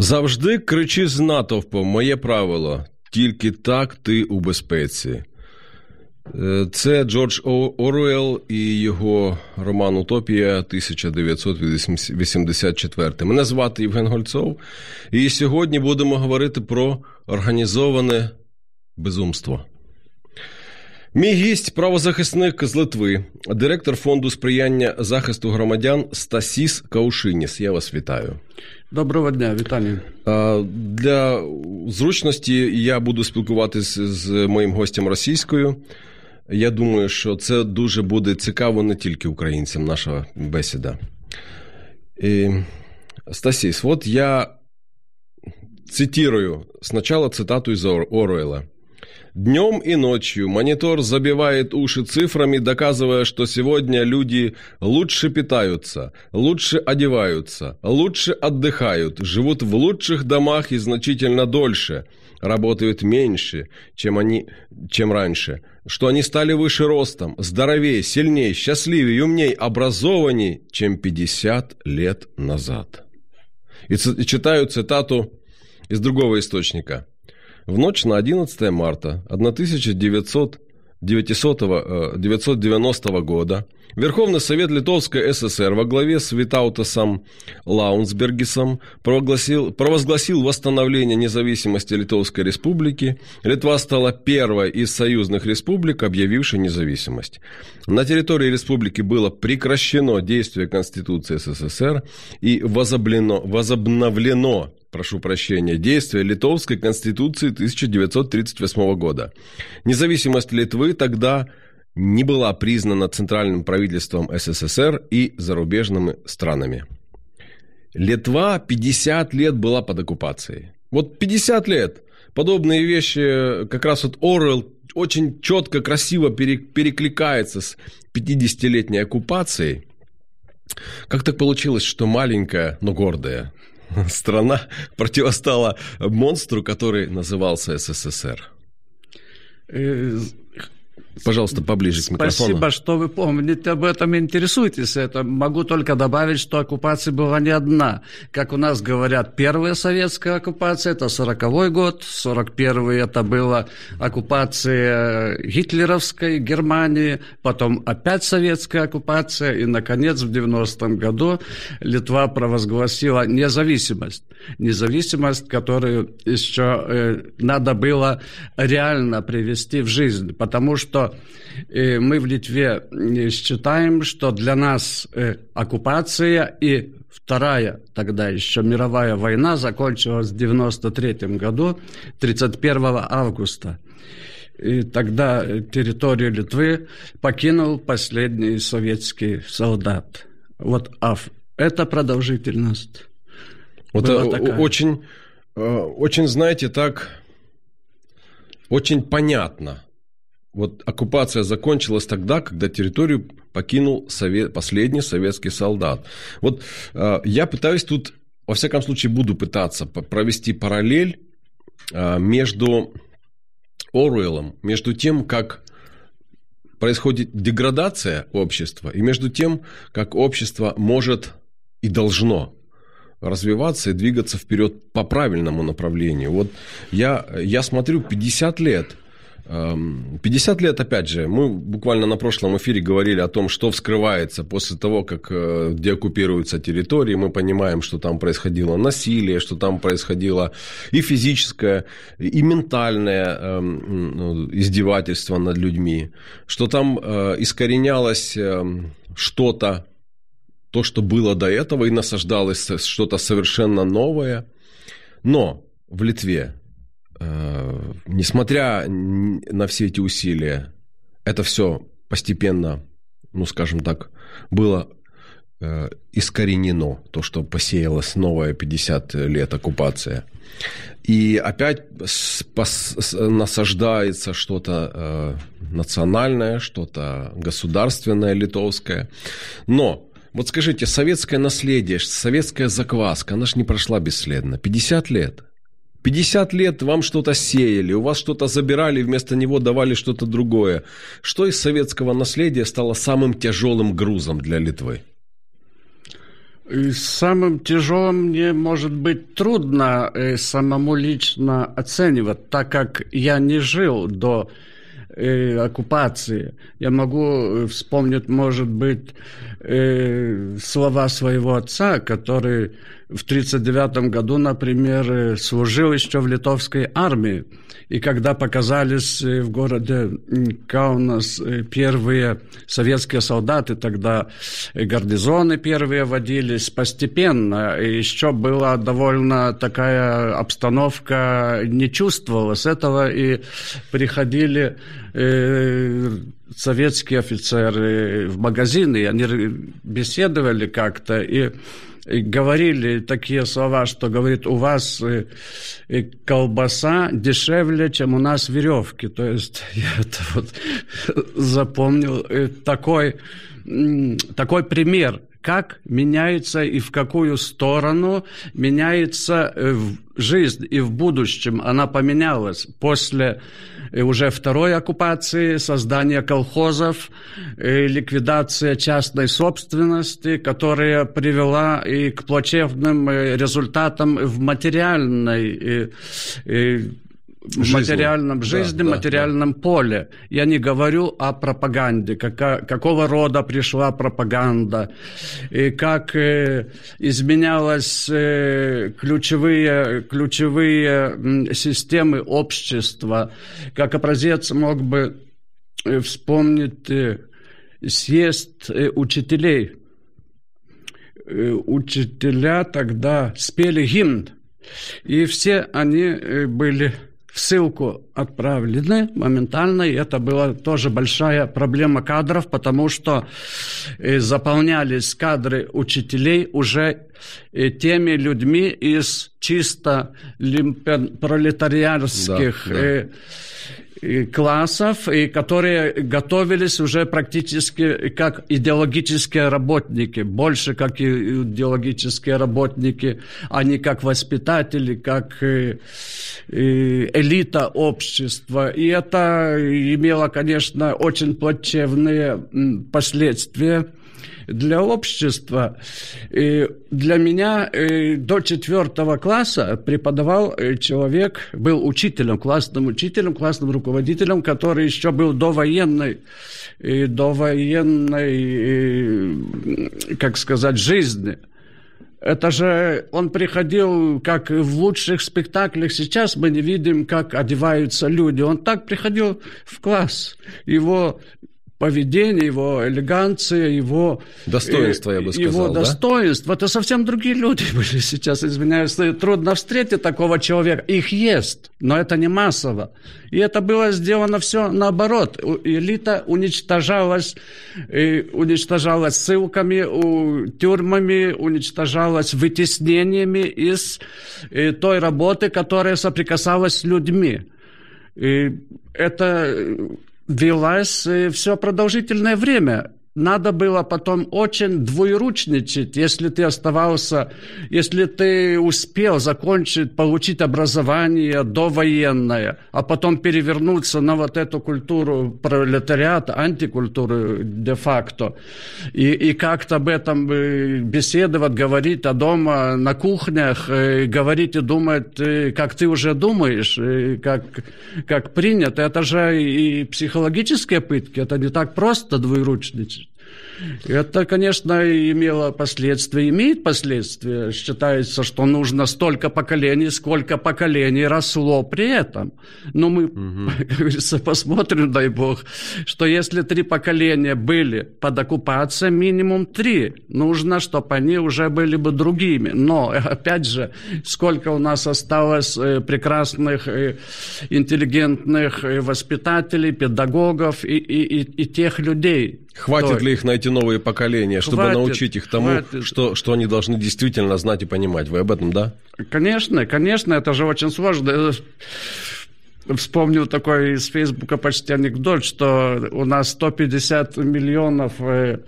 Завжди кричи з натовпом, моє правило. Тільки так ти у безпеці. Е, Це Джордж Оруел і його роман Утопія 1984. Мене звати Євген Гольцов, і сьогодні будемо говорити про організоване безумство. Мій гість правозахисник з Литви, директор фонду сприяння захисту громадян Стасіс Каушиніс. Я вас вітаю. Доброго дня, вітання. Для зручності я буду спілкуватися з моїм гостем російською. Я думаю, що це дуже буде цікаво не тільки українцям, наша бесіда. І, Стасіс, от я цитирую сначала цитату из Оруэлла. Днем и ночью монитор забивает уши цифрами, доказывая, что сегодня люди лучше питаются, лучше одеваются, лучше отдыхают, живут в лучших домах и значительно дольше, работают меньше, чем, они, чем раньше, что они стали выше ростом, здоровее, сильнее, счастливее, умнее, образованнее, чем 50 лет назад. И, и читаю цитату из другого источника – в ночь на 11 марта 1900, 990 года Верховный Совет Литовской ССР во главе с Витаутасом Лаунсбергисом провозгласил, провозгласил восстановление независимости Литовской Республики. Литва стала первой из союзных республик, объявившей независимость. На территории республики было прекращено действие Конституции СССР и возобновлено, возобновлено прошу прощения, действия Литовской Конституции 1938 года. Независимость Литвы тогда не была признана центральным правительством СССР и зарубежными странами. Литва 50 лет была под оккупацией. Вот 50 лет. Подобные вещи, как раз вот Орел очень четко, красиво перекликается с 50-летней оккупацией. Как так получилось, что маленькая, но гордая страна противостала монстру, который назывался СССР? Пожалуйста, поближе к микрофону. Спасибо, что вы помните об этом и интересуетесь. Это могу только добавить, что оккупация была не одна. Как у нас говорят, первая советская оккупация – это 40-й год, 41-й – это была оккупация гитлеровской Германии, потом опять советская оккупация, и, наконец, в 90-м году Литва провозгласила независимость. Независимость, которую еще э, надо было реально привести в жизнь, потому что мы в Литве считаем, что для нас оккупация и Вторая тогда еще мировая война закончилась в 93 году, 31 августа. И тогда территорию Литвы покинул последний советский солдат. Вот а это продолжительность. Вот очень, очень, знаете, так, очень понятно – вот оккупация закончилась тогда, когда территорию покинул совет, последний советский солдат. Вот э, я пытаюсь тут, во всяком случае, буду пытаться провести параллель э, между Оруэллом, между тем, как происходит деградация общества, и между тем, как общество может и должно развиваться и двигаться вперед по правильному направлению. Вот я, я смотрю 50 лет – 50 лет, опять же, мы буквально на прошлом эфире говорили о том, что вскрывается после того, как э, деоккупируются территории. Мы понимаем, что там происходило насилие, что там происходило и физическое, и ментальное эм, издевательство над людьми, что там э, искоренялось эм, что-то, то, что было до этого, и насаждалось что-то совершенно новое. Но в Литве Э, несмотря на все эти усилия, это все постепенно, ну, скажем так, было э, искоренено, то, что посеялось новая 50 лет оккупация. И опять насаждается что-то э, национальное, что-то государственное, литовское. Но вот скажите, советское наследие, советская закваска, она же не прошла бесследно. 50 лет. 50 лет вам что-то сеяли, у вас что-то забирали, вместо него давали что-то другое. Что из советского наследия стало самым тяжелым грузом для Литвы? И самым тяжелым мне может быть трудно э, самому лично оценивать, так как я не жил до э, оккупации. Я могу э, вспомнить, может быть, э, слова своего отца, который в 1939 году, например, э, служил еще в литовской армии. И когда показались э, в городе Каунас первые советские солдаты, тогда гарнизоны первые водились постепенно. И еще была довольно такая обстановка, не чувствовалось этого, и приходили э, советские офицеры в магазины, и они беседовали как-то, и говорили такие слова, что говорит, у вас э, э, колбаса дешевле, чем у нас веревки. То есть я это вот запомнил э, такой, такой пример как меняется и в какую сторону меняется жизнь и в будущем. Она поменялась после уже второй оккупации, создание колхозов, ликвидация частной собственности, которая привела и к плачевным э, результатам в материальной материальном жизни, да, материальном да. поле. Я не говорю о пропаганде, кака, какого рода пришла пропаганда, и как э, изменялась э, ключевые, ключевые системы общества. Как образец мог бы э, вспомнить э, съезд э, учителей. Э, учителя тогда спели гимн, и все они э, были ссылку отправлены моментально, и это была тоже большая проблема кадров, потому что э, заполнялись кадры учителей уже э, теми людьми из чисто пролетарианских да, да. э, классов, и которые готовились уже практически как идеологические работники, больше как идеологические работники, а не как воспитатели, как элита общества. И это имело, конечно, очень плачевные последствия для общества. И для меня до четвертого класса преподавал э, человек, был учителем, классным учителем, классным руководителем, который еще был довоенной, довоенной, как сказать, жизни. Это же он приходил, как в лучших спектаклях сейчас мы не видим, как одеваются люди. Он так приходил в класс. Его поведение, его элеганция, его... Достоинство, я бы сказал, Его да? достоинство. Это совсем другие люди были сейчас, извиняюсь. Трудно встретить такого человека. Их есть, но это не массово. И это было сделано все наоборот. Элита уничтожалась, уничтожалась ссылками, тюрьмами, уничтожалась вытеснениями из той работы, которая соприкасалась с людьми. И это велась э, все продолжительное время надо было потом очень двоеручничать, если ты оставался, если ты успел закончить, получить образование довоенное, а потом перевернуться на вот эту культуру пролетариата, антикультуру де-факто, и, и как-то об этом э, беседовать, говорить о дома, на кухнях, э, говорить и думать, э, как ты уже думаешь, как, как принято. Это же и психологические пытки, это не так просто двоеручничать. Это, конечно, имело последствия, имеет последствия. Считается, что нужно столько поколений, сколько поколений росло при этом. Но мы, угу. как говорится, посмотрим, дай бог, что если три поколения были под оккупацией, минимум три, нужно, чтобы они уже были бы другими. Но, опять же, сколько у нас осталось э, прекрасных, э, интеллигентных э, воспитателей, педагогов и, и, и, и тех людей. Хватит То... ли их на эти готовите новые поколения, чтобы Хватит, научить их тому, хватит. что, что они должны действительно знать и понимать. Вы об этом, да? Конечно, конечно, это же очень сложно. Вспомнил такой из Фейсбука почти анекдот, что у нас 150 миллионов э,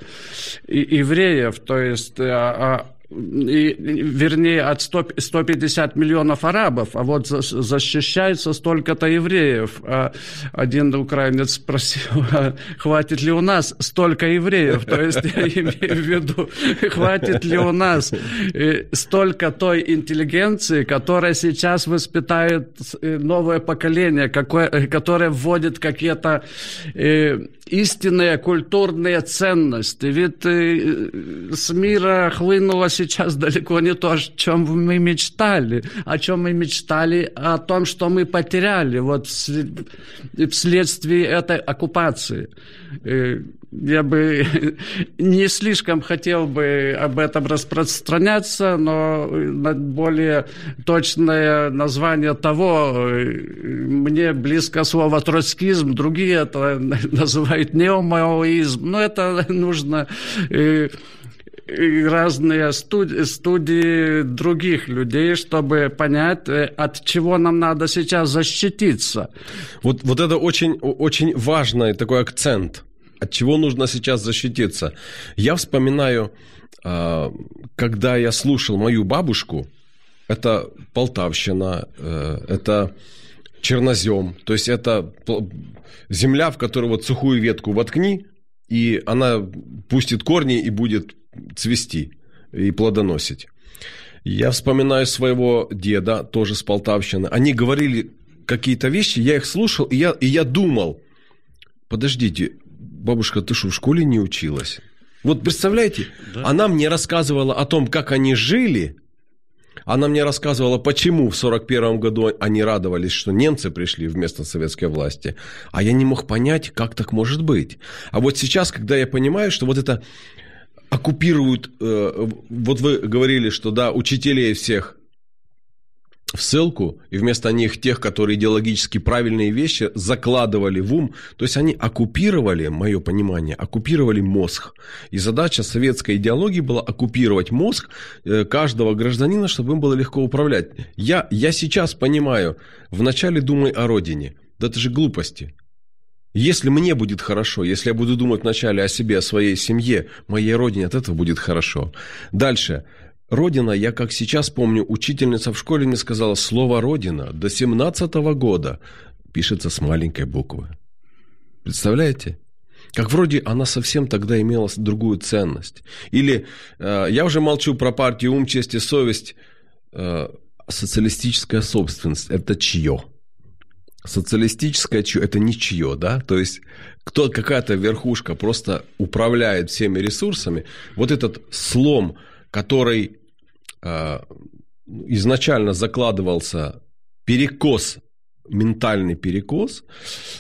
евреев, то есть э, а- и, вернее, от 100, 150 миллионов арабов, а вот за- защищается столько-то евреев. А один украинец спросил, а хватит ли у нас столько евреев? То есть я имею в виду, хватит ли у нас э, столько той интеллигенции, которая сейчас воспитает э, новое поколение, какое, э, которое вводит какие-то истинные культурные ценности. Ведь с мира хлынуло сейчас далеко не то, о чем мы мечтали. О чем мы мечтали, о том, что мы потеряли вот вслед- вследствие этой оккупации. Э, Я бы не слишком хотел бы об этом распространяться, но на- более точное название того, э, мне близко слово троцкизм, другие это называют неомаоизм, но это нужно э, разные студии, студии других людей, чтобы понять, э, от чего нам надо сейчас защититься. Вот, вот это очень, очень важный такой акцент. От чего нужно сейчас защититься? Я вспоминаю, а, когда я слушал мою бабушку, это Полтавщина, э, это чернозем, то есть это земля, в которую вот сухую ветку воткни, и она пустит корни и будет цвести и плодоносить. Я вспоминаю своего деда, тоже с Полтавщины. Они говорили какие-то вещи, я их слушал, и я, и я думал, подождите, бабушка, ты что, в школе не училась? Вот представляете, она мне рассказывала о том, как они жили, она мне рассказывала, почему в 1941 году они радовались, что немцы пришли вместо советской власти. А я не мог понять, как так может быть. А вот сейчас, когда я понимаю, что вот это оккупируют, э, вот вы говорили, что да, учителей всех в ссылку, и вместо них тех, которые идеологически правильные вещи закладывали в ум. То есть они оккупировали, мое понимание, оккупировали мозг. И задача советской идеологии была оккупировать мозг э, каждого гражданина, чтобы им было легко управлять. Я, я сейчас понимаю, вначале думай о родине. Да это же глупости. Если мне будет хорошо, если я буду думать вначале о себе, о своей семье, моей родине, от этого будет хорошо. Дальше. Родина, я как сейчас помню, учительница в школе мне сказала, слово «родина» до 17 года пишется с маленькой буквы. Представляете? Как вроде она совсем тогда имела другую ценность. Или, э, я уже молчу про партию «Ум, честь и совесть», э, социалистическая собственность – это чье? Социалистическое чье – это ничье, да? То есть, кто, какая-то верхушка просто управляет всеми ресурсами. Вот этот слом, который э, изначально закладывался, перекос ментальный перекос.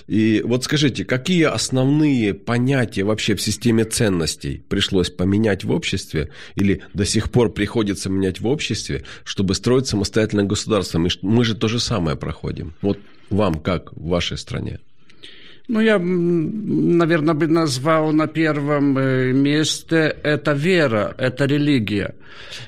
И вот скажите, какие основные понятия вообще в системе ценностей пришлось поменять в обществе или до сих пор приходится менять в обществе, чтобы строить самостоятельное государство? Мы, мы же то же самое проходим. Вот вам как в вашей стране? Ну, я, наверное, бы назвал на первом э, месте это вера, это религия.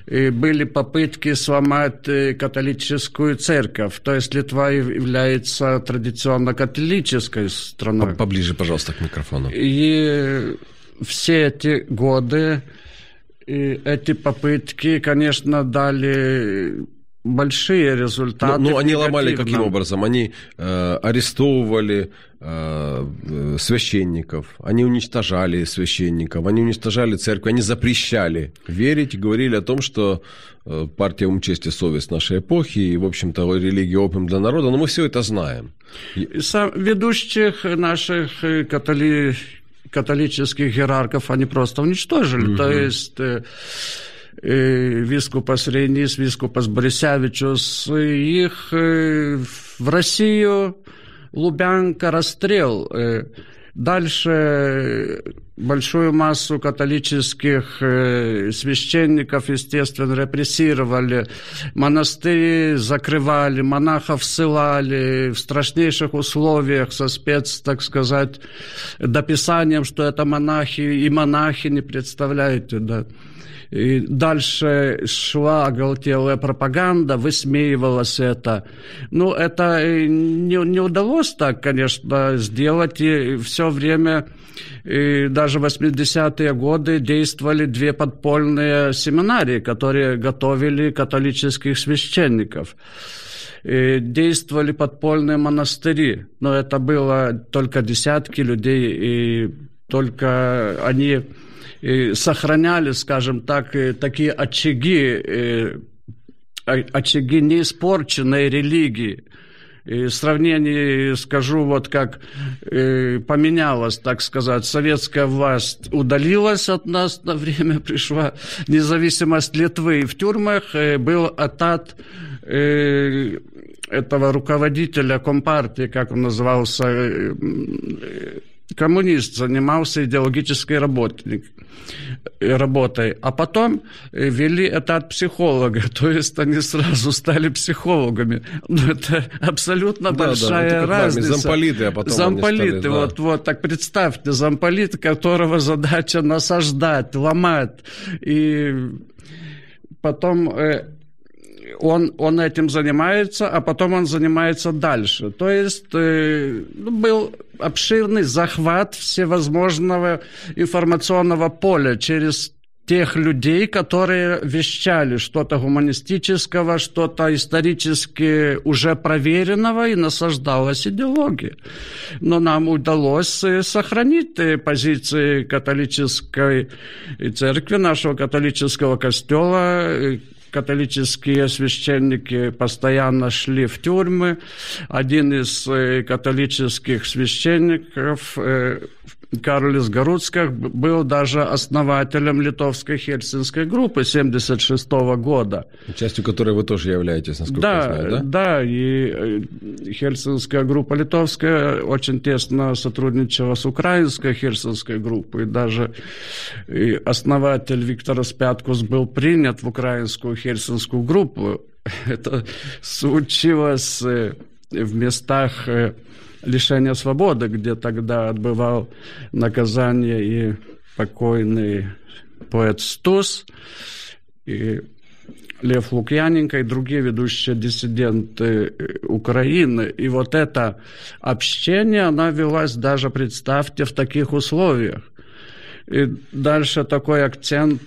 И были попытки сломать э, католическую церковь. То есть Литва яв- является традиционно католической страной. Поближе, пожалуйста, к микрофону. И все эти годы и эти попытки, конечно, дали большие результаты. Ну, ну, они ломали каким образом? Они э, арестовывали э, э, священников, они уничтожали священников, они уничтожали церковь, они запрещали верить, говорили о том, что э, партия ум, честь и совесть нашей эпохи, и, в общем-то, религия опиум для народа, но мы все это знаем. И сам- ведущих наших э, католи- католических иерархов они просто уничтожили. То есть э, вискупас Рейнис, вискупас Борисевичус, э, их э, в Россию Лубянка расстрел. э, Дальше большую массу католических э, священников, естественно, репрессировали, монастыри закрывали, монахов ссылали в страшнейших условиях со спец, так сказать, дописанием, что это монахи и монахи, не представляете, да. И дальше шла оголтелая пропаганда, высмеивалось это. Ну, это не, не удалось так, конечно, сделать. И все время, и даже в 80-е годы действовали две подпольные семинарии, которые готовили католических священников и действовали подпольные монастыри, но это было только десятки людей, и только они сохраняли, скажем так, такие очаги, очаги неиспорченной религии. И в сравнении, скажу, вот как э, поменялась, так сказать, советская власть удалилась от нас на время, пришла независимость Литвы. И в тюрьмах э, был атат э, этого руководителя Компартии, как он назывался, э, коммунист, занимался идеологической работой, работой. А потом э, вели это от психолога, то есть они сразу стали психологами. Ну, это абсолютно да, большая да, разница. Замполиты, а потом Замполиты, стали, да. вот, вот, так представьте, замполит, которого задача насаждать, ломать. И потом э, он, он этим занимается, а потом он занимается дальше. То есть э, ну, был обширный захват всевозможного информационного поля через тех людей, которые вещали что-то гуманистического, что-то исторически уже проверенного и насаждалась идеология. Но нам удалось э, сохранить э, позиции католической церкви, нашего католического костела, католические священники постоянно шли в тюрьмы. Один из э, католических священников э, Карлис Горуцких был даже основателем литовской хельсинской группы 76 года. Частью которой вы тоже являетесь, насколько да, я знаю, да? Да, и э, хельсинская группа литовская очень тесно сотрудничала с украинской хельсинской группой. Даже основатель Виктор Спяткус был принят в украинскую хельсинскую группу. Это случилось э, в местах э, лишения свободы, где тогда отбывал наказание и покойный поэт Стус, и Лев Лукьяненко и другие ведущие диссиденты Украины. И вот это общение, она велась даже, представьте, в таких условиях. И дальше такой акцент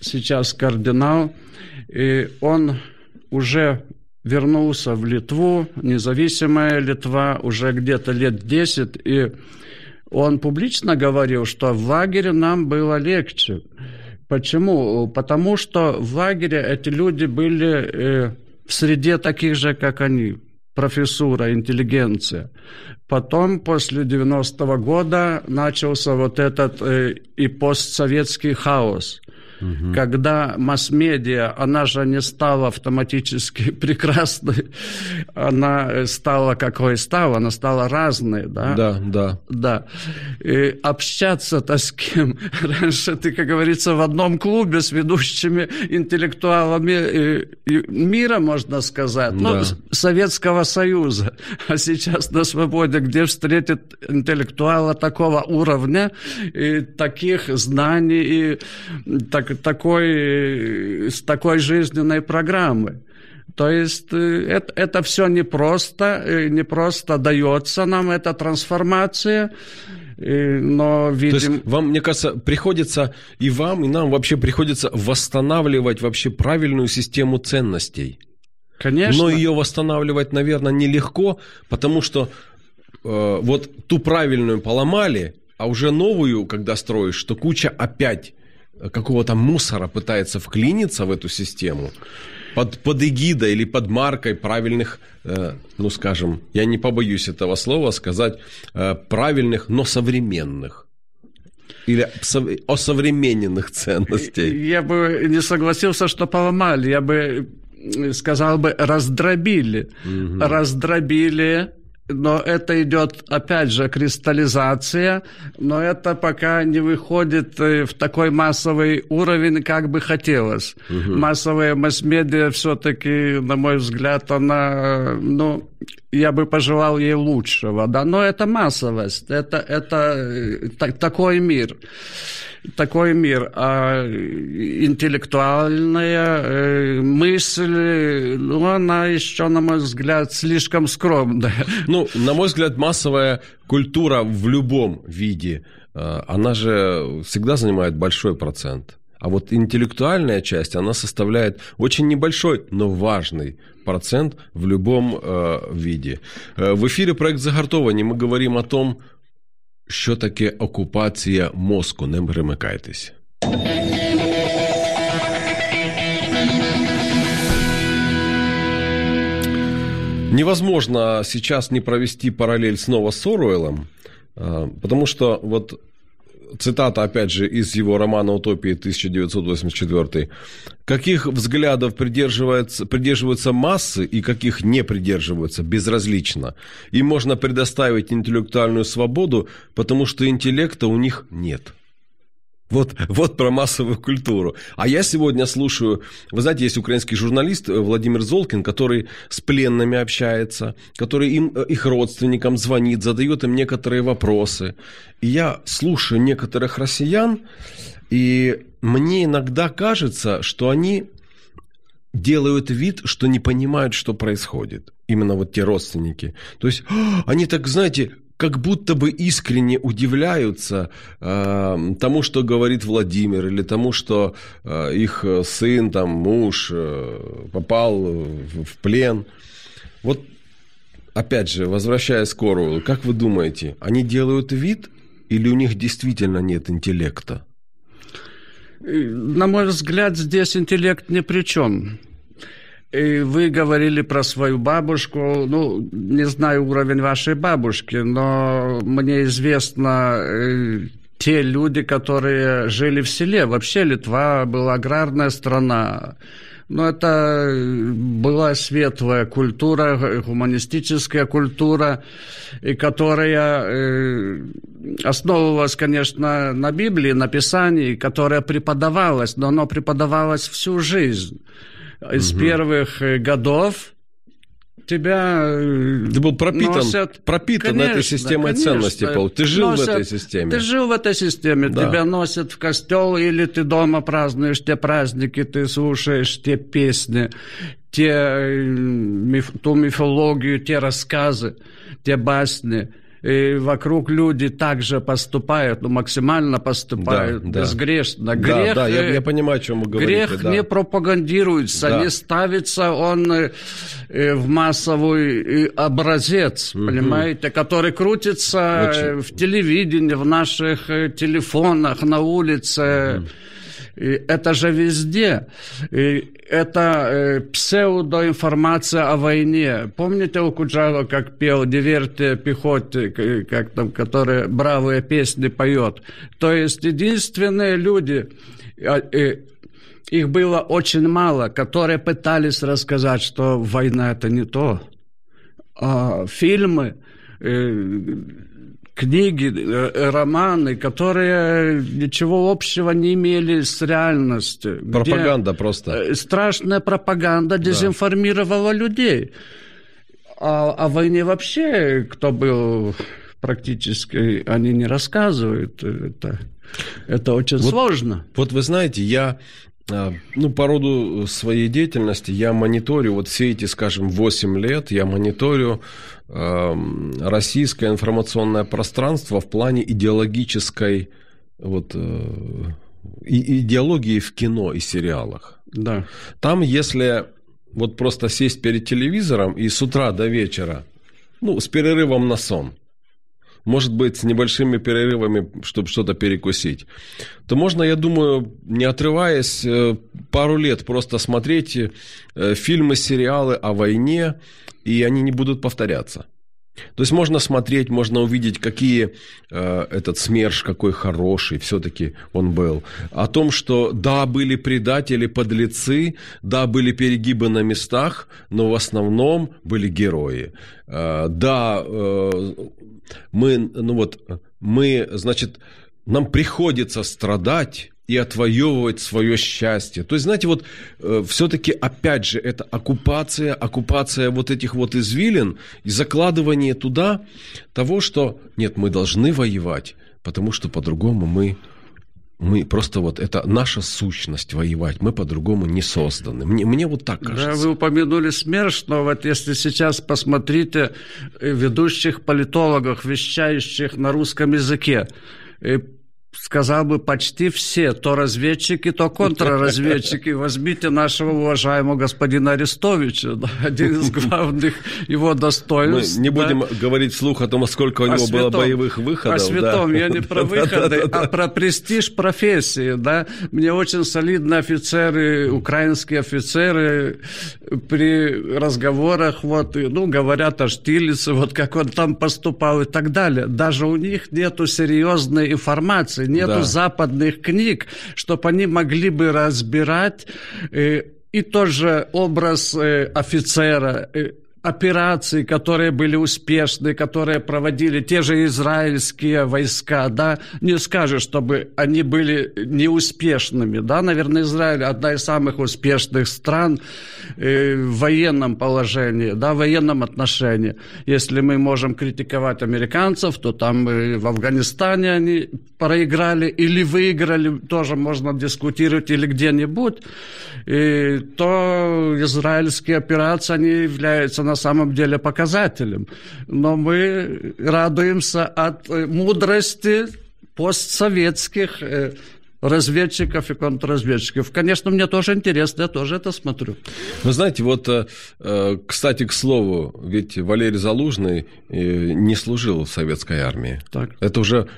сейчас кардинал, и он уже вернулся в Литву, независимая Литва, уже где-то лет 10, и он публично говорил, что в лагере нам было легче. Почему? Потому что в лагере эти люди были э, в среде таких же, как они, профессура, интеллигенция. Потом, после 90-го года, начался вот этот э, и постсоветский хаос – Угу. Когда масс-медиа, она же не стала автоматически прекрасной, она стала какой стала, она стала разной, да? Да, да. Да. И общаться-то с кем? Раньше ты, как говорится, в одном клубе с ведущими интеллектуалами мира, можно сказать, ну, да. ну, Советского Союза. А сейчас на свободе, где встретит интеллектуала такого уровня, и таких знаний, и так так, такой, с такой жизненной программы. То есть это, это все непросто, не просто дается нам эта трансформация, но видим... То есть вам, мне кажется, приходится и вам, и нам вообще приходится восстанавливать вообще правильную систему ценностей. Конечно. Но ее восстанавливать, наверное, нелегко, потому что э, вот ту правильную поломали, а уже новую, когда строишь, то куча опять какого-то мусора пытается вклиниться в эту систему под, под эгидой или под маркой правильных, э, ну скажем, я не побоюсь этого слова сказать, э, правильных, но современных или осовремененных ценностей. Я бы не согласился, что поломали, я бы сказал бы раздробили, угу. раздробили но это идет, опять же, кристаллизация, но это пока не выходит э, в такой массовый уровень, как бы хотелось. Угу. Массовая масс-медиа все-таки, на мой взгляд, она, ну, я бы пожелал ей лучшего, да, но это массовость, это, это э, так, такой мир такой мир, а интеллектуальная э, мысль, ну, она еще, на мой взгляд, слишком скромная. Ну, на мой взгляд, массовая культура в любом виде, э, она же всегда занимает большой процент. А вот интеллектуальная часть, она составляет очень небольшой, но важный процент в любом э, виде. Э, в эфире проект «Загартовані» мы говорим о том, що таке окупація мозку. Не перемикайтесь. Невозможно сейчас не провести параллель снова с Оруэллом, потому что вот цитата, опять же, из его романа «Утопия» 1984. «Каких взглядов придерживаются, придерживаются массы и каких не придерживаются, безразлично. Им можно предоставить интеллектуальную свободу, потому что интеллекта у них нет». Вот, вот про массовую культуру. А я сегодня слушаю, вы знаете, есть украинский журналист э, Владимир Золкин, который с пленными общается, который им, э, их родственникам звонит, задает им некоторые вопросы. И я слушаю некоторых россиян, и мне иногда кажется, что они делают вид, что не понимают, что происходит. Именно вот те родственники. То есть они так, знаете, как будто бы искренне удивляются э, тому, что говорит Владимир, или тому, что э, их сын, там, муж э, попал в, в плен. Вот, опять же, возвращаясь к Оруэллу, как вы думаете, они делают вид или у них действительно нет интеллекта? На мой взгляд, здесь интеллект ни при чем. И вы говорили про свою бабушку. Ну, не знаю уровень вашей бабушки, но мне известно э, те люди, которые жили в селе. Вообще Литва была аграрная страна. Но это была светлая культура, гуманистическая культура, и которая э, основывалась, конечно, на Библии, на Писании, которая преподавалась, но оно преподавалось всю жизнь из угу. первых э, годов тебя э, ты был пропитан, носят... пропитан конечно, этой системой конечно. ценностей. Ты жил носят... в этой системе. Ты жил в этой системе. Да. Тебя носят в костел, или ты дома празднуешь те праздники, ты слушаешь те песни, те, э, миф, ту мифологию, те рассказы, те басни и вокруг люди также поступают, ну, максимально поступают да, безгрешно. Да. Грех, да, да, я, я понимаю, о чем вы говорите. Грех да. не пропагандируется, да. не ставится он э, э, в массовый э, образец, угу. понимаете, который крутится Очень. в телевидении, в наших телефонах, на улице. Угу. Это же везде. Это э, псевдоинформация о войне. Помните у Куджава, как пел «Диверте пехоте», как там, которые бравые песни поет? То есть единственные люди, э, э, их было очень мало, которые пытались рассказать, что война это не то. А фильмы э, книги, э, романы, которые ничего общего не имели с реальностью. Пропаганда просто. Э, страшная пропаганда дезинформировала да. людей. А о войне вообще, кто был практически, они не рассказывают. Это, это очень вот, сложно. Вот вы знаете, я ну, по роду своей деятельности я мониторю, вот все эти, скажем, 8 лет я мониторю российское информационное пространство в плане идеологической вот, э, идеологии в кино и сериалах. Да. Там, если вот просто сесть перед телевизором и с утра до вечера, ну, с перерывом на сон, может быть, с небольшими перерывами, чтобы что-то перекусить, то можно, я думаю, не отрываясь, э, пару лет просто смотреть э, фильмы, сериалы о войне, и они не будут повторяться. То есть можно смотреть, можно увидеть, какие э, этот СМЕРШ, какой хороший все-таки он был. О том, что да, были предатели, подлецы, да, были перегибы на местах, но в основном были герои. Э, да, э, мы, ну вот, мы, значит, нам приходится страдать и отвоевывать свое счастье. То есть, знаете, вот э, все-таки, опять же, это оккупация, оккупация вот этих вот извилин и закладывание туда того, что нет, мы должны воевать, потому что по-другому мы мы просто вот это наша сущность воевать, мы по-другому не созданы. Мне, мне вот так кажется. Да, вы упомянули СМЕРШ, но вот если сейчас посмотрите э, ведущих политологов, вещающих на русском языке, э, сказал бы, почти все, то разведчики, то контрразведчики. Возьмите нашего уважаемого господина Арестовича, да, один из главных его достоинств. Мы не будем да. говорить вслух о том, сколько у него о было боевых выходов. О святом, да. я не про выходы, а про престиж профессии. Да. Мне очень солидно офицеры, украинские офицеры при разговорах, вот, ну, говорят о Штилице, вот как он там поступал и так далее. Даже у них нету серьезной информации нету да. западных книг, чтобы они могли бы разбирать э, и тоже образ э, офицера, э, операции, которые были успешны, которые проводили те же израильские войска, да, не скажешь, чтобы они были неуспешными, да, наверное, Израиль одна из самых успешных стран э, в военном положении, да, в военном отношении. Если мы можем критиковать американцев, то там э, в Афганистане они проиграли или выиграли, тоже можно дискутировать, или где-нибудь, и то израильские операции, они являются на самом деле показателем. Но мы радуемся от э, мудрости постсоветских э, разведчиков и контрразведчиков. Конечно, мне тоже интересно, я тоже это смотрю. Вы знаете, вот, э, кстати, к слову, ведь Валерий Залужный не служил в советской армии. Так. Это уже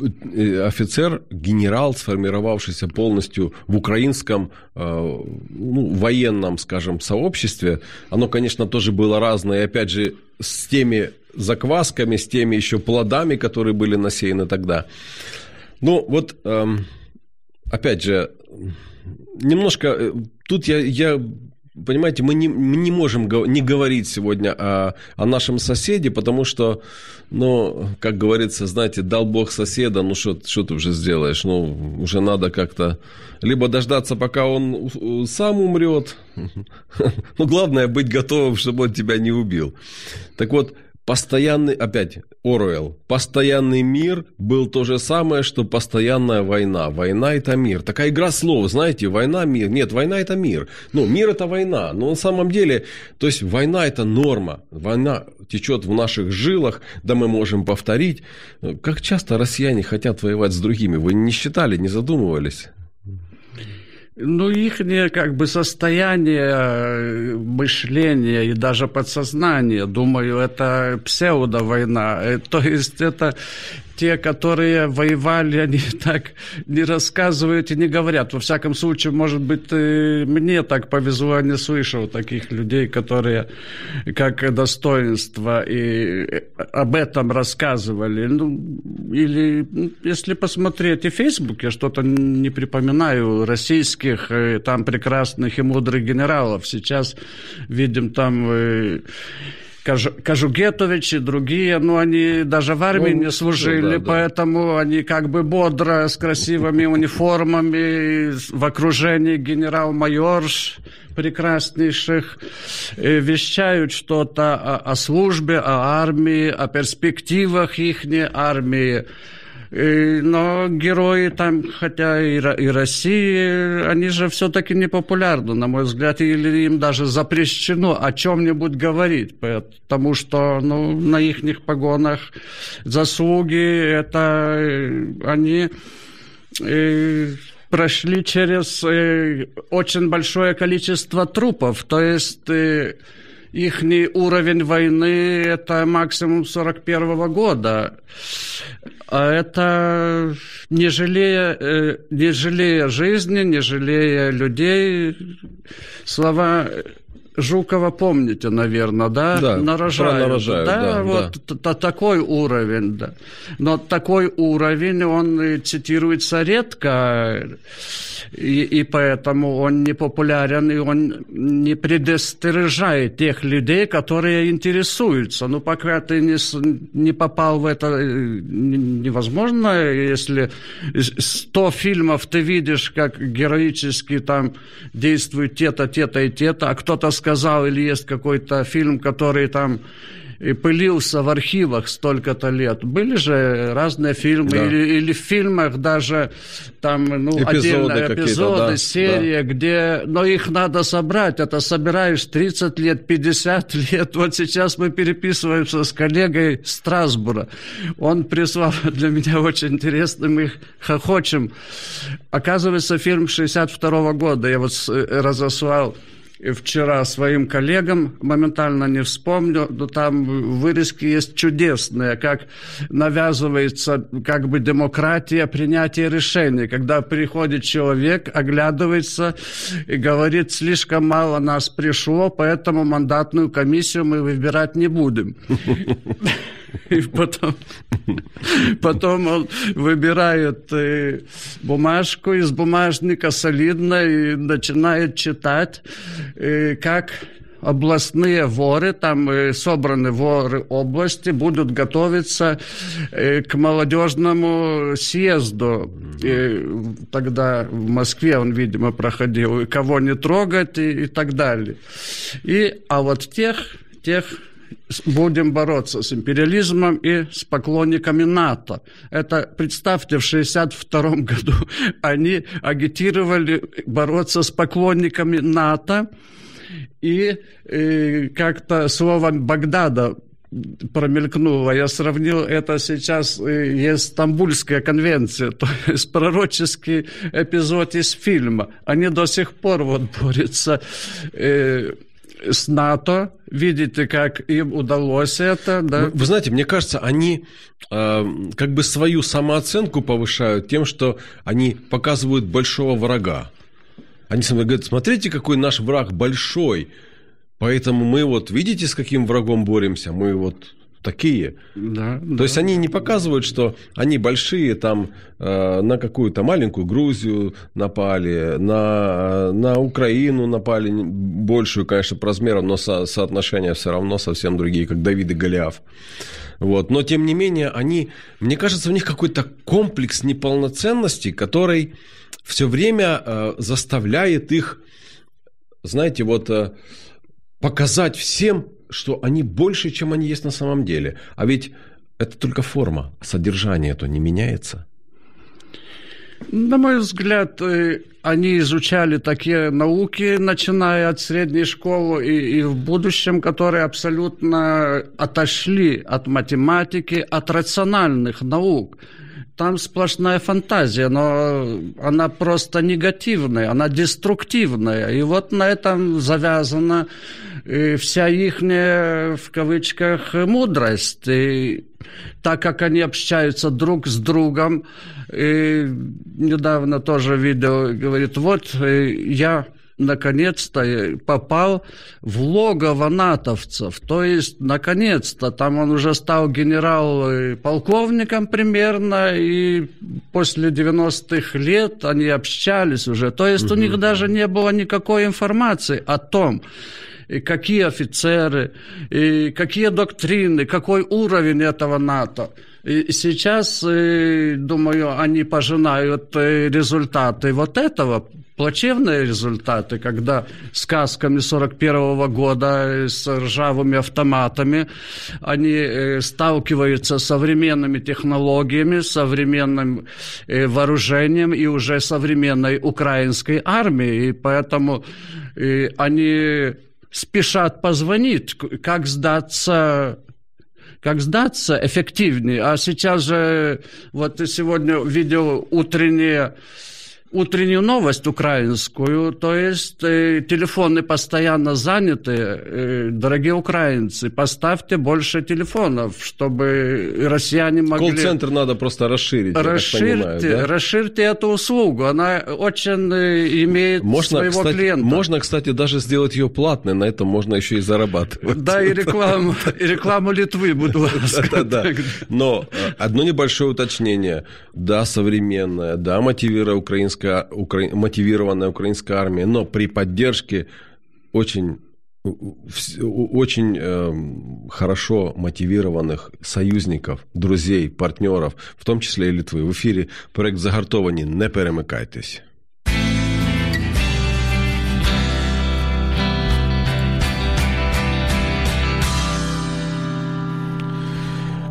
офицер, генерал, сформировавшийся полностью в украинском э, ну, военном, скажем, сообществе, оно, конечно, тоже было разное, и опять же, с теми заквасками, с теми еще плодами, которые были насеяны тогда. Ну, вот, эм, опять же, немножко, э, тут я, я понимаете, мы не, мы не можем не говорить сегодня о, о нашем соседе, потому что, ну, как говорится, знаете, дал Бог соседа, ну, что ты уже сделаешь? Ну, уже надо как-то либо дождаться, пока он сам умрет. Ну, главное быть готовым, чтобы он тебя не убил. Так вот, Постоянный, опять, Оруэлл, постоянный мир был то же самое, что постоянная война. Война – это мир. Такая игра слов, знаете, война – мир. Нет, война – это мир. Ну, мир – это война. Но на самом деле, то есть война – это норма. Война течет в наших жилах, да мы можем повторить. Как часто россияне хотят воевать с другими? Вы не считали, не задумывались? Ну, их как бы состояние э, мышления и даже подсознания, думаю, это псевдовойна. Э, то есть это те, которые воевали, они так не рассказывают и не говорят. Во всяком случае, может быть, мне так повезло, я не слышал таких людей, которые как достоинство и об этом рассказывали. Ну, или если посмотреть и в Фейсбуке, что-то не припоминаю российских, э, там прекрасных и мудрых генералов. Сейчас видим там э, Кажугетович и другие, ну, они даже в армии ну, не служили, да, поэтому да. они как бы бодро, с красивыми униформами, в окружении генерал-майорш прекраснейших, э, вещают что-то о, о службе, о армии, о перспективах их армии. Но герои там, хотя и, и России, они же все-таки не популярны, на мой взгляд, или им даже запрещено о чем-нибудь говорить, потому что ну, на их погонах заслуги, это э, они э, прошли через э, очень большое количество трупов, то есть их уровень войны это максимум 41 года. А это не жалея, э, не жалея жизни, не жалея людей. Слова Жукова помните, наверное, да? Да, нарожают. нарожают, да, да, вот да. такой уровень, да. Но такой уровень, он цитируется редко, и, и поэтому он не популярен, и он не предостережает тех людей, которые интересуются. Ну, пока ты не, не попал в это, э, невозможно, если 100 фильмов ты видишь, как героически там действуют те-то, те-то и те-то, а кто-то сказал, или есть какой-то фильм, который там и пылился в архивах столько-то лет. Были же разные фильмы, да. или, или в фильмах даже там ну, эпизоды отдельные эпизоды, да, серии, да. где... Но их надо собрать. Это собираешь 30 лет, 50 лет. Вот сейчас мы переписываемся с коллегой Страсбура. Он прислал для меня очень интересно, мы хохочем. Оказывается, фильм 62 -го года. Я вот э, разослал вчера своим коллегам, моментально не вспомню, но там вырезки есть чудесные, как навязывается как бы демократия, принятие решений, когда приходит человек, оглядывается и говорит, слишком мало нас пришло, поэтому мандатную комиссию мы выбирать не будем. И потом, потом он выбирает э, бумажку из бумажника солидно и начинает читать, э, как областные воры, там э, собраны воры области, будут готовиться к молодежному съезду. И тогда в Москве он, видимо, проходил, кого не трогать и, и так далее. И, а вот тех, тех будем бороться с империализмом и с поклонниками НАТО. Это, представьте, в 1962 году они агитировали бороться с поклонниками НАТО, и, и как-то слово Багдада промелькнуло. Я сравнил это сейчас, есть Стамбульская конвенция, то есть пророческий эпизод из фильма. Они до сих пор вот борются э, с НАТО. Видите, как им удалось это, да? Вы, знаете, мне кажется, они э, как бы свою самооценку повышают тем, что они показывают большого врага. Они говорят, смотрите, какой наш враг большой. Поэтому мы вот, видите, с каким врагом боремся? Мы вот такие. Да, То да. есть они не показывают, что они большие, там э, на какую-то маленькую Грузию напали, на, на Украину напали, большую, конечно, по размерам, но со, соотношения все равно совсем другие, как Давид и Голиаф. Вот. Но, тем не менее, они, мне кажется, у них какой-то комплекс неполноценности, который все время э, заставляет их, знаете, вот э, показать всем, что они больше, чем они есть на самом деле. А ведь это только форма, содержание это не меняется. На мой взгляд, э, они изучали такие науки, начиная от средней школы и, и в будущем, которые абсолютно отошли от математики, от рациональных наук там сплошная фантазия, но она просто негативная, она деструктивная. И вот на этом завязана э, вся их, в кавычках, мудрость. И так как они общаются друг с другом, и недавно тоже видео говорит, вот э, я наконец-то попал в логово натовцев. То есть, наконец-то, там он уже стал генерал-полковником примерно, и после 90-х лет они общались уже. То есть, угу. у них даже не было никакой информации о том, и какие офицеры, и какие доктрины, какой уровень этого НАТО. И сейчас, э, думаю, они пожинают э, результаты вот этого плачевные результаты, когда сказками 41 года с ржавыми автоматами они э, сталкиваются с современными технологиями, современным э, вооружением и уже современной украинской армией. И поэтому э, они спешат позвонить, как сдаться как сдаться эффективнее. А сейчас же, вот сегодня видел утренние утреннюю новость украинскую, то есть э, телефоны постоянно заняты. Э, дорогие украинцы, поставьте больше телефонов, чтобы россияне могли... Колл-центр надо просто расширить, расширьте, понимаю, да? Расширьте эту услугу, она очень э, имеет можно, своего кстати, клиента. Можно, кстати, даже сделать ее платной, на этом можно еще и зарабатывать. Да, и рекламу, и рекламу Литвы, буду ласка. Да, Но э, одно небольшое уточнение. Да, современная, да, мотивированная украинская, укра... мотивированная украинская армия, но при поддержке очень очень э, хорошо мотивированных союзников, друзей, партнеров, в том числе и Литвы. В эфире проект «Загартовані». Не перемикайтесь.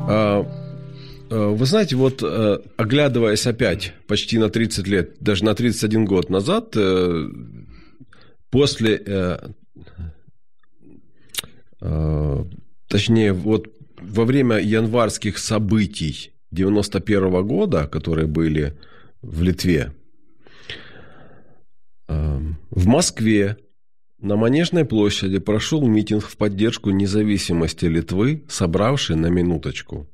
А, а, вы знаете, вот э, оглядываясь опять почти на 30 лет, даже на 31 год назад, э, после, э, точнее, вот во время январских событий 91 года, которые были в Литве, в Москве на Манежной площади прошел митинг в поддержку независимости Литвы, собравший на минуточку,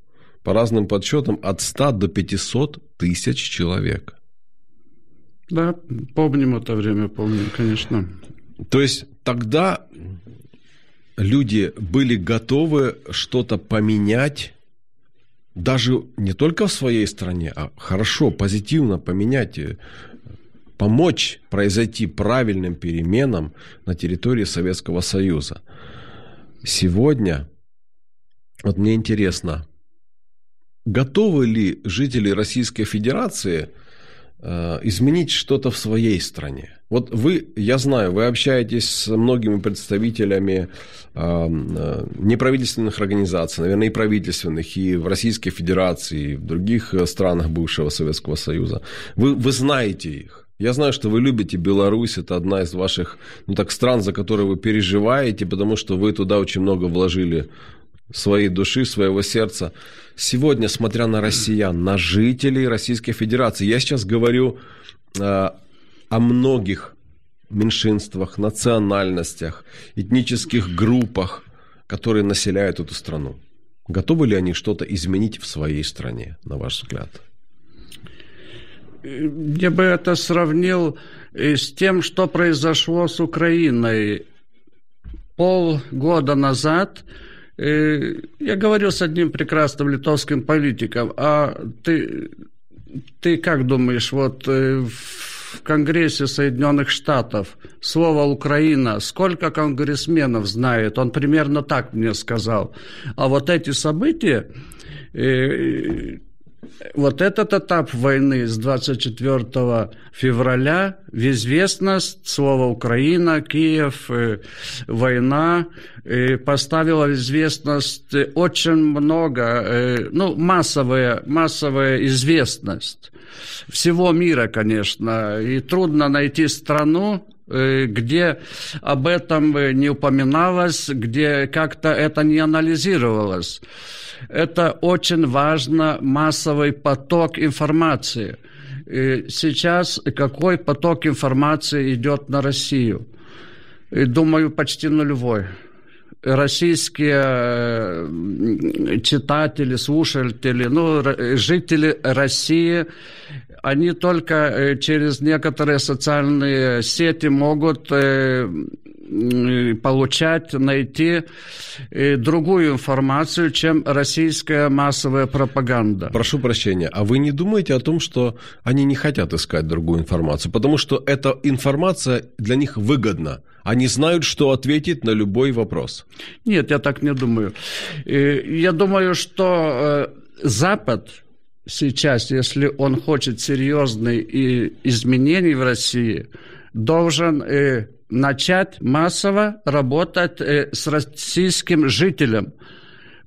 по разным подсчетам, от 100 до 500 тысяч человек. Да, помним это время, помним, конечно. То есть тогда люди были готовы что-то поменять, даже не только в своей стране, а хорошо, позитивно поменять помочь произойти правильным переменам на территории Советского Союза. Сегодня, вот мне интересно, готовы ли жители Российской Федерации э, изменить что-то в своей стране? Вот вы, я знаю, вы общаетесь с многими представителями э, э, неправительственных организаций, наверное, и правительственных, и в Российской Федерации, и в других странах бывшего Советского Союза. Вы, вы знаете их. Я знаю, что вы любите Беларусь, это одна из ваших, ну так, стран, за которые вы переживаете, потому что вы туда очень много вложили своей души, своего сердца. Сегодня, смотря на россиян, на жителей Российской Федерации, я сейчас говорю э, о многих меньшинствах, национальностях, этнических группах, которые населяют эту страну. Готовы ли они что-то изменить в своей стране, на ваш взгляд? я бы это сравнил э, с тем, что произошло с Украиной полгода назад. Э, я говорю с одним прекрасным литовским политиком, а ты, ты как думаешь, вот э, в Конгрессе Соединенных Штатов слово «Украина» сколько конгрессменов знает? Он примерно так мне сказал. А вот эти события вот этот этап войны с 24 февраля известность слово «Украина», «Киев», э, «война» э, поставила в известность очень много, э, ну, массовая, массовая известность всего мира, конечно. И трудно найти страну, где об этом не упоминалось, где как-то это не анализировалось это очень важно, массовый поток информации. И сейчас какой поток информации идет на Россию? И, думаю, почти нулевой российские э, читатели, слушатели, ну, жители России, они только э, через некоторые социальные сети могут э, получать, найти э, другую информацию, чем российская массовая пропаганда. Прошу прощения, а вы не думаете о том, что они не хотят искать другую информацию? Потому что эта информация для них выгодна. Они знают, что ответить на любой вопрос. Нет, я так не думаю. Э, я думаю, что э, Запад сейчас, если он хочет серьезных изменений в России, должен начать массово работать э, с российским жителем.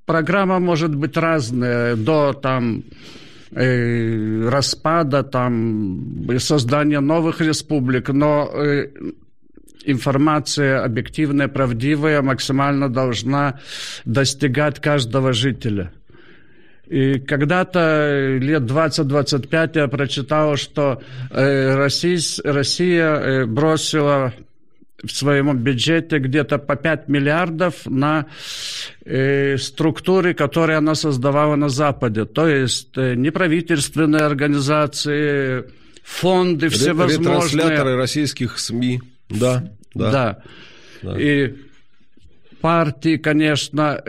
Программа может быть разная, до там э, распада, там, создания новых республик, но э, информация объективная, правдивая, максимально должна достигать каждого жителя. И когда-то лет 20-25 я прочитал, что э, Россия, Россия э, бросила в своем бюджете где-то по 5 миллиардов на э, структуры, которые она создавала на Западе. То есть э, неправительственные организации, фонды всевозможные. Ретрансляторы российских СМИ. Да, да. Да. да. И партии, конечно,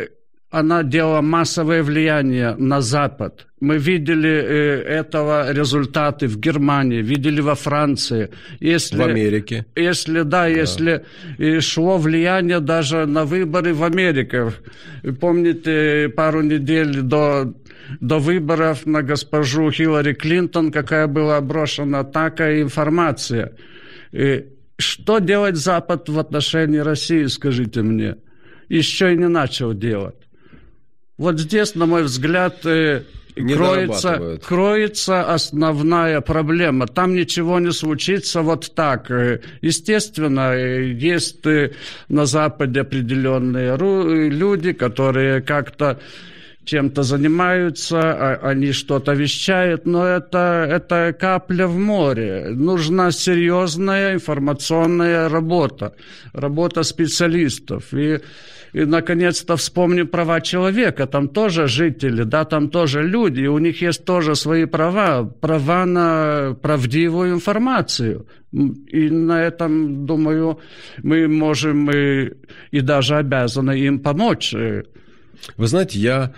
она делала массовое влияние на Запад. Мы видели э, этого результаты в Германии, видели во Франции. Если, в Америке. Если, да, да. если и шло влияние даже на выборы в Америке. Помните, пару недель до, до выборов на госпожу Хиллари Клинтон, какая была брошена атака и информация. И что делать Запад в отношении России, скажите мне? Еще и не начал делать. Вот здесь, на мой взгляд, э, кроется, кроется основная проблема. Там ничего не случится вот так. Э, естественно, э, есть на Западе определенные люди, которые как-то чем-то занимаются, а, они что-то вещают, но это, это капля в море. Нужна серьезная информационная работа, работа специалистов. И и, наконец-то, вспомню права человека. Там тоже жители, да, там тоже люди, и у них есть тоже свои права. Права на правдивую информацию. И на этом, думаю, мы можем и, и даже обязаны им помочь. Вы знаете, я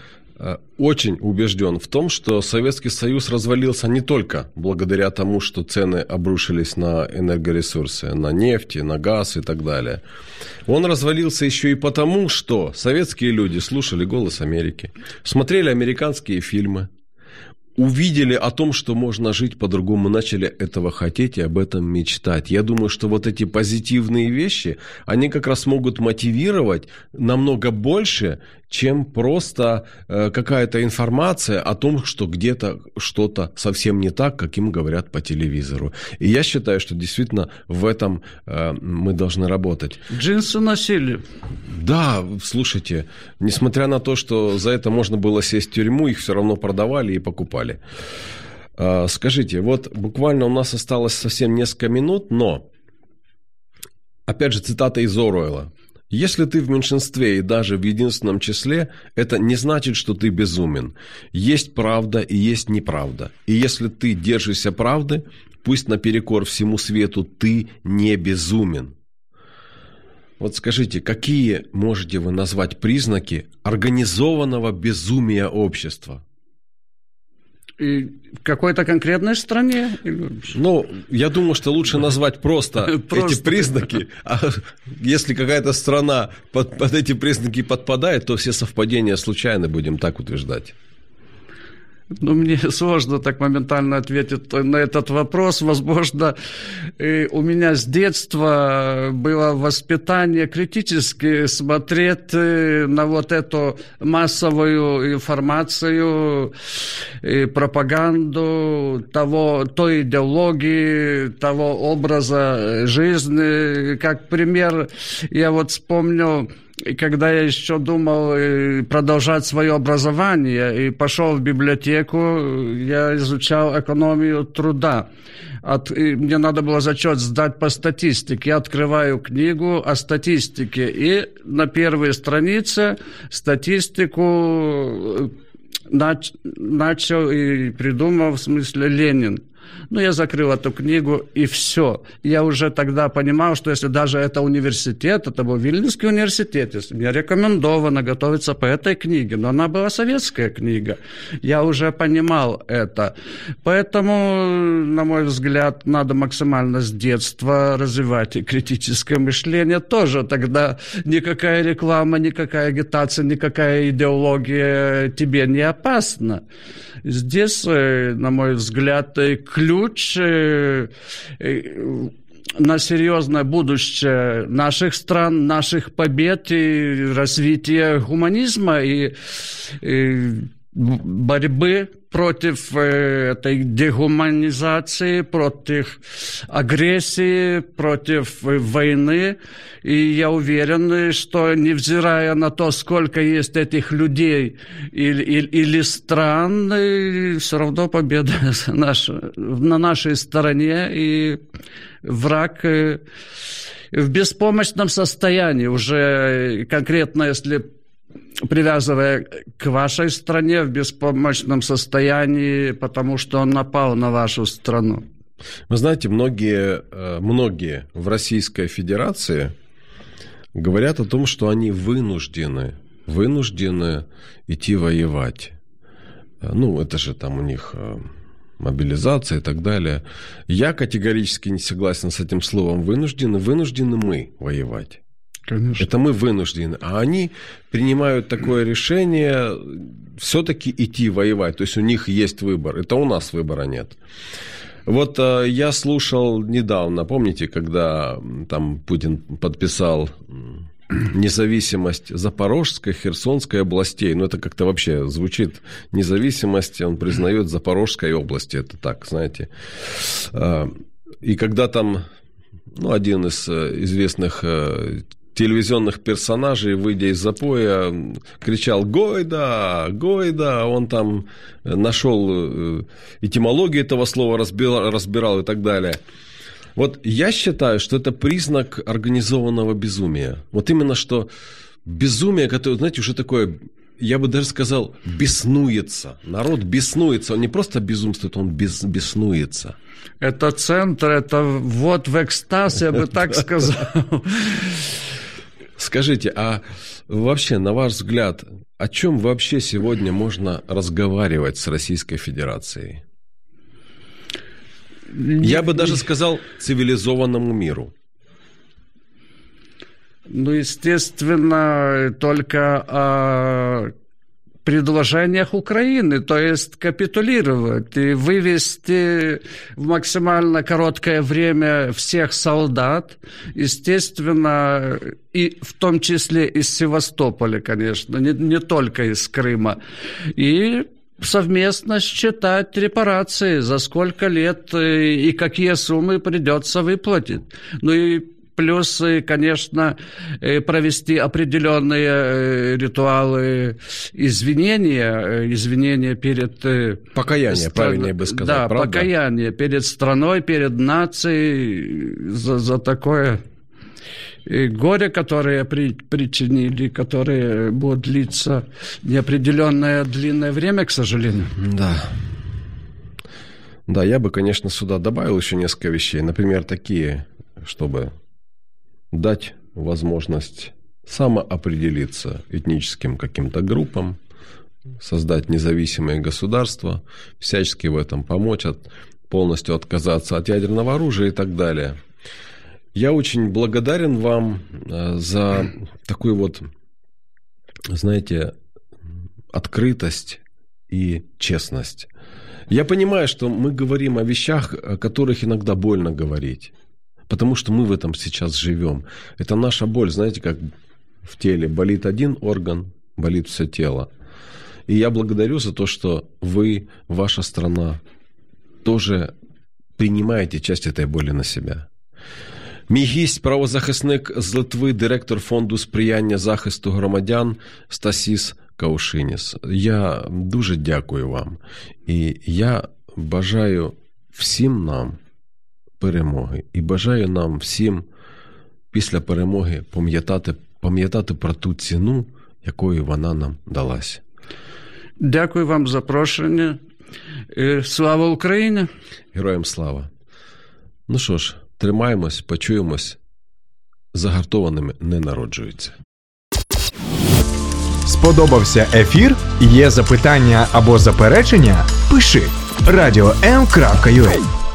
очень убежден в том, что Советский Союз развалился не только благодаря тому, что цены обрушились на энергоресурсы, на нефть, на газ и так далее. Он развалился еще и потому, что советские люди слушали «Голос Америки», смотрели американские фильмы, увидели о том, что можно жить по-другому, начали этого хотеть и об этом мечтать. Я думаю, что вот эти позитивные вещи, они как раз могут мотивировать намного больше, чем просто э, какая-то информация о том, что где-то что-то совсем не так, как им говорят по телевизору. И я считаю, что действительно в этом э, мы должны работать. Джинсы носили. Да, слушайте, несмотря на то, что за это можно было сесть в тюрьму, их все равно продавали и покупали. Э, скажите, вот буквально у нас осталось совсем несколько минут, но Опять же, цитата из Оруэлла. Если ты в меньшинстве и даже в единственном числе, это не значит, что ты безумен. Есть правда и есть неправда. И если ты держишься правды, пусть наперекор всему свету ты не безумен. Вот скажите, какие можете вы назвать признаки организованного безумия общества? В какой-то конкретной стране? Ну, я думаю, что лучше назвать просто, просто. эти признаки. А если какая-то страна под, под эти признаки подпадает, то все совпадения случайны, будем так утверждать. Ну, мне сложно так моментально ответить на этот вопрос. Возможно, у меня с детства было воспитание критически смотреть э, на вот эту массовую информацию, и пропаганду того, той идеологии, того образа жизни. Как пример, я вот вспомнил и когда я еще думал э, продолжать свое образование и пошел в библиотеку, я изучал экономию труда. От, мне надо было зачет сдать по статистике. Я открываю книгу о статистике. И на первой странице статистику э, нач, начал и придумал в смысле Ленин. Ну, я закрыл эту книгу, и все. Я уже тогда понимал, что если даже это университет, это был Вильнюсский университет, если мне рекомендовано готовиться по этой книге, но она была советская книга, я уже понимал это. Поэтому, на мой взгляд, надо максимально с детства развивать и критическое мышление тоже. Тогда никакая реклама, никакая агитация, никакая идеология тебе не опасна. Здесь, э, на мой взгляд, ключ э, э, на серьезное будущее наших стран, наших побед и развития гуманизма. И, и борьбы против э, этой дегуманизации, против агрессии, против э, войны. И я уверен, что невзирая на то, сколько есть этих людей или, или, или стран, все равно победа наша, на нашей стороне, и враг в беспомощном состоянии уже конкретно, если привязывая к вашей стране в беспомощном состоянии, потому что он напал на вашу страну. Вы знаете, многие, э, многие в Российской Федерации говорят о том, что они вынуждены, вынуждены идти воевать. Э, ну, это же там у них э, мобилизация и так далее. Я категорически не согласен с этим словом вынуждены. Вынуждены мы воевать. Конечно. Это мы вынуждены. А они принимают такое решение все-таки идти воевать. То есть у них есть выбор. Это у нас выбора нет. Вот э, я слушал недавно, помните, когда там Путин подписал независимость Запорожской, Херсонской областей. Ну, это как-то вообще звучит независимость, он признает Запорожской области. Это так, знаете. Э, и когда там ну, один из э, известных э, телевизионных персонажей, выйдя из запоя, кричал «Гойда! Гойда!» Он там нашел э, этимологию этого слова, разбирал, разбирал и так далее. Вот я считаю, что это признак организованного безумия. Вот именно что безумие, которое, знаете, уже такое я бы даже сказал, беснуется. Народ беснуется. Он не просто безумствует, он бес, беснуется. Это центр, это вот в экстаз, я бы так сказал. Скажите, а вообще, на ваш взгляд, о чем вообще сегодня можно разговаривать с Российской Федерацией? Я бы даже сказал цивилизованному миру. Ну, естественно, только о предложениях Украины, то есть капитулировать и вывести в максимально короткое время всех солдат, естественно, и в том числе из Севастополя, конечно, не, не только из Крыма. И совместно считать репарации, за сколько лет и какие суммы придется выплатить. Ну и плюс, конечно, э, провести определенные э, ритуалы извинения, э, извинения перед... Покаяние, стран... правильнее бы сказать, Да, правда? покаяние перед страной, перед нацией за, за такое горе, которое при, причинили, которое будет длиться неопределенное длинное время, к сожалению. Да. Да, я бы, конечно, сюда добавил еще несколько вещей. Например, такие, чтобы дать возможность самоопределиться этническим каким-то группам, создать независимое государство, всячески в этом помочь, от, полностью отказаться от ядерного оружия и так далее. Я очень благодарен вам э, за такую вот, знаете, открытость и честность. Я понимаю, что мы говорим о вещах, о которых иногда больно говорить Потому что мы в этом сейчас живем. Это наша боль, знаете, как в теле. Болит один орган, болит все тело. И я благодарю за то, что вы, ваша страна, тоже приймаєте часть этой болі на себе. Мій гість, правозахисник з Литви, директор фонду сприяння захисту громадян Стасіс Каушиніс. Я дуже дякую вам. І я бажаю всім нам Перемоги. І бажаю нам всім після перемоги пам'ятати, пам'ятати про ту ціну, якою вона нам далась. Дякую вам за запрошення. Слава Україні! Героям слава! Ну що ж, тримаємось, почуємось. Загартованими не народжуються. Сподобався ефір? Є запитання або заперечення? Пиши радіом.ua